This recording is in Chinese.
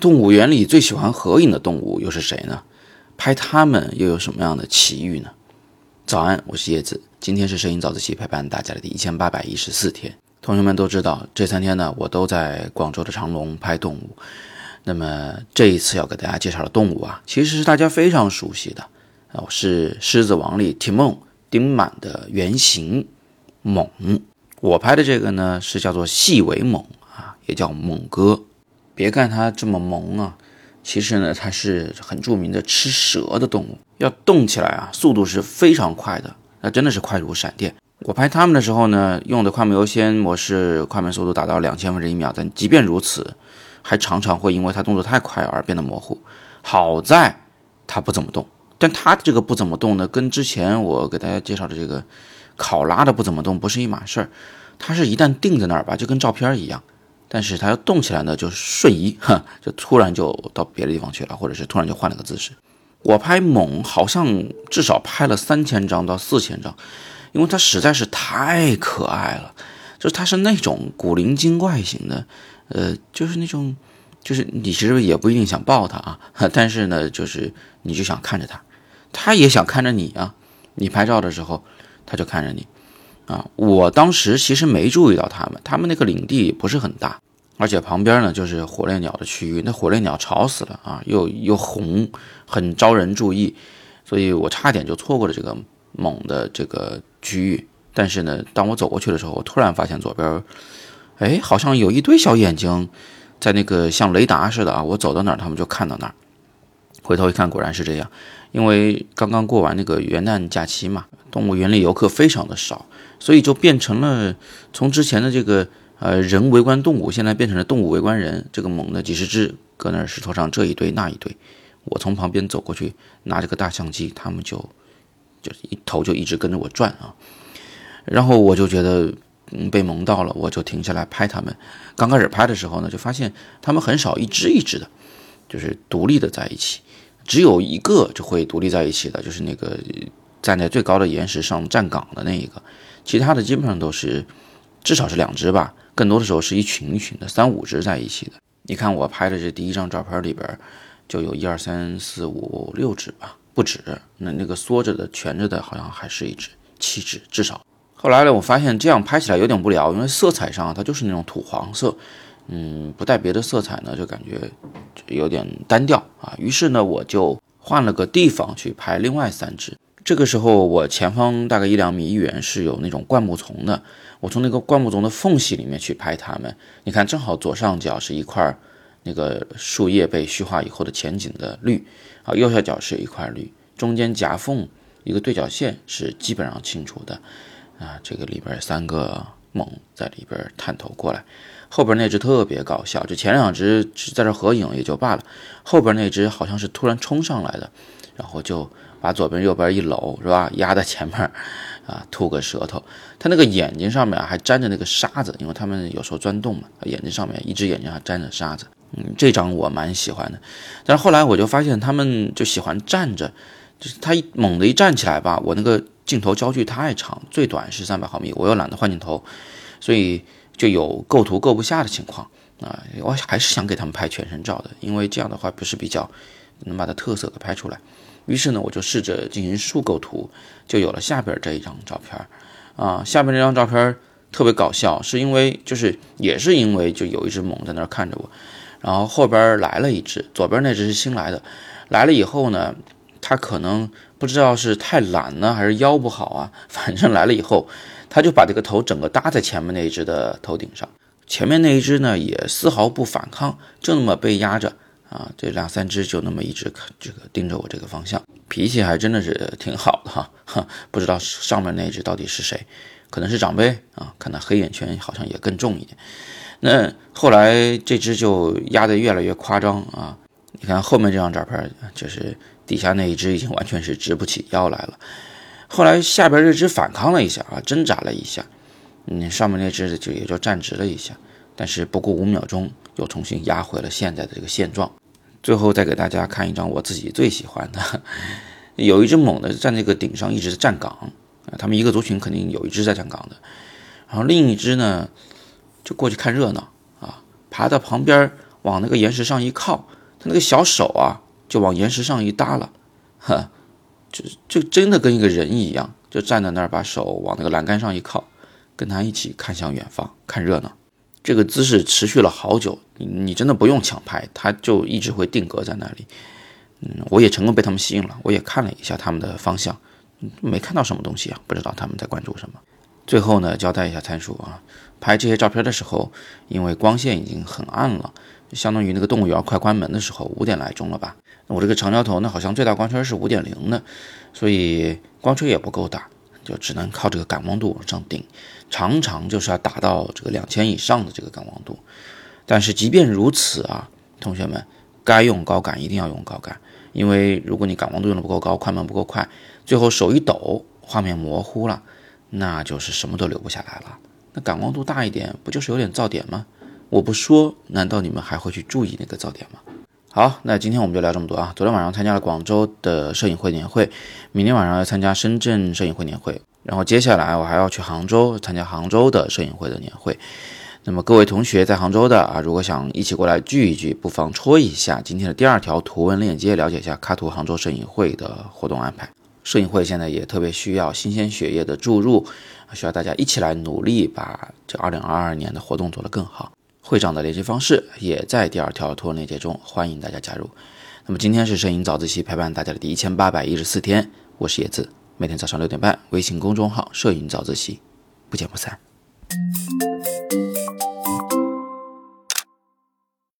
动物园里最喜欢合影的动物又是谁呢？拍它们又有什么样的奇遇呢？早安，我是叶子，今天是摄影早自习陪伴大家的第一千八百一十四天。同学们都知道，这三天呢，我都在广州的长隆拍动物。那么这一次要给大家介绍的动物啊，其实是大家非常熟悉的哦，是《狮子王》里提蒙丁满的原型猛。我拍的这个呢，是叫做细尾猛啊，也叫猛哥。别看它这么萌啊，其实呢，它是很著名的吃蛇的动物，要动起来啊，速度是非常快的，那真的是快如闪电。我拍它们的时候呢，用的快门优先模式，快门速度达到两千分之一秒，但即便如此，还常常会因为它动作太快而变得模糊。好在它不怎么动，但它这个不怎么动呢，跟之前我给大家介绍的这个考拉的不怎么动不是一码事儿。它是一旦定在那儿吧，就跟照片一样。但是它要动起来呢，就瞬移，哈，就突然就到别的地方去了，或者是突然就换了个姿势。我拍猛好像至少拍了三千张到四千张，因为它实在是太可爱了，就是它是那种古灵精怪型的，呃，就是那种，就是你其实也不一定想抱它啊，但是呢，就是你就想看着它，它也想看着你啊，你拍照的时候，他就看着你。啊，我当时其实没注意到他们，他们那个领地不是很大，而且旁边呢就是火烈鸟的区域，那火烈鸟吵死了啊，又又红，很招人注意，所以我差点就错过了这个猛的这个区域。但是呢，当我走过去的时候，我突然发现左边，哎，好像有一堆小眼睛，在那个像雷达似的啊，我走到哪儿，他们就看到哪儿。回头一看，果然是这样，因为刚刚过完那个元旦假期嘛，动物园里游客非常的少。所以就变成了从之前的这个呃人围观动物，现在变成了动物围观人。这个猛的几十只搁那儿石头上这一堆那一堆，我从旁边走过去，拿着个大相机，他们就就一头就一直跟着我转啊。然后我就觉得嗯被萌到了，我就停下来拍他们。刚开始拍的时候呢，就发现他们很少一只一只的，就是独立的在一起，只有一个就会独立在一起的，就是那个站在最高的岩石上站岗的那一个。其他的基本上都是，至少是两只吧，更多的时候是一群一群的，三五只在一起的。你看我拍的这第一张照片里边，就有一二三四五六只吧，不止。那那个缩着的、蜷着的，好像还是一只，七只至少。后来呢，我发现这样拍起来有点无聊，因为色彩上它就是那种土黄色，嗯，不带别的色彩呢，就感觉有点单调啊。于是呢，我就换了个地方去拍另外三只。这个时候，我前方大概一两米一远是有那种灌木丛的，我从那个灌木丛的缝隙里面去拍它们。你看，正好左上角是一块那个树叶被虚化以后的前景的绿，啊，右下角是一块绿，中间夹缝一个对角线是基本上清楚的，啊，这个里边三个猛在里边探头过来，后边那只特别搞笑，就前两只只在这合影也就罢了，后边那只好像是突然冲上来的，然后就。把左边右边一搂，是吧？压在前面，啊，吐个舌头。他那个眼睛上面还沾着那个沙子，因为他们有时候钻洞嘛，眼睛上面一只眼睛还沾着沙子。嗯，这张我蛮喜欢的。但是后来我就发现，他们就喜欢站着，就是他一猛地一站起来吧，我那个镜头焦距太长，最短是三百毫米，我又懒得换镜头，所以就有构图构不下的情况啊。我还是想给他们拍全身照的，因为这样的话不是比较能把它特色给拍出来。于是呢，我就试着进行竖构图，就有了下边这一张照片啊。下边这张照片特别搞笑，是因为就是也是因为就有一只猛在那儿看着我，然后后边来了一只，左边那只是新来的，来了以后呢，它可能不知道是太懒呢，还是腰不好啊，反正来了以后，它就把这个头整个搭在前面那一只的头顶上，前面那一只呢也丝毫不反抗，就那么被压着。啊，这两三只就那么一直看这个盯着我这个方向，脾气还真的是挺好的哈。哈，不知道上面那只到底是谁，可能是长辈啊。看那黑眼圈好像也更重一点。那后来这只就压得越来越夸张啊。你看后面这张照片，就是底下那一只已经完全是直不起腰来了。后来下边这只反抗了一下啊，挣扎了一下，嗯，上面那只就也就站直了一下，但是不过五秒钟又重新压回了现在的这个现状。最后再给大家看一张我自己最喜欢的，有一只猛的在那个顶上一直站岗啊，他们一个族群肯定有一只在站岗的，然后另一只呢，就过去看热闹啊，爬到旁边往那个岩石上一靠，他那个小手啊就往岩石上一搭了，呵，就就真的跟一个人一样，就站在那儿把手往那个栏杆上一靠，跟他一起看向远方看热闹。这个姿势持续了好久，你真的不用抢拍，他就一直会定格在那里。嗯，我也成功被他们吸引了，我也看了一下他们的方向，没看到什么东西啊，不知道他们在关注什么。最后呢，交代一下参数啊，拍这些照片的时候，因为光线已经很暗了，相当于那个动物园快关门的时候，五点来钟了吧。我这个长焦头呢，好像最大光圈是五点零的，所以光圈也不够大，就只能靠这个感光度往上顶，常常就是要达到这个两千以上的这个感光度。但是即便如此啊，同学们该用高感一定要用高感。因为如果你感光度用的不够高，快门不够快，最后手一抖，画面模糊了，那就是什么都留不下来了。那感光度大一点，不就是有点噪点吗？我不说，难道你们还会去注意那个噪点吗？好，那今天我们就聊这么多啊。昨天晚上参加了广州的摄影会年会，明天晚上要参加深圳摄影会年会，然后接下来我还要去杭州参加杭州的摄影会的年会。那么各位同学在杭州的啊，如果想一起过来聚一聚，不妨戳一下今天的第二条图文链接，了解一下卡图杭州摄影会的活动安排。摄影会现在也特别需要新鲜血液的注入，需要大家一起来努力，把这2022年的活动做得更好。会长的联系方式也在第二条图文链接中，欢迎大家加入。那么今天是摄影早自习陪伴大家的第一千八百一十四天，我是叶子，每天早上六点半，微信公众号“摄影早自习”，不见不散。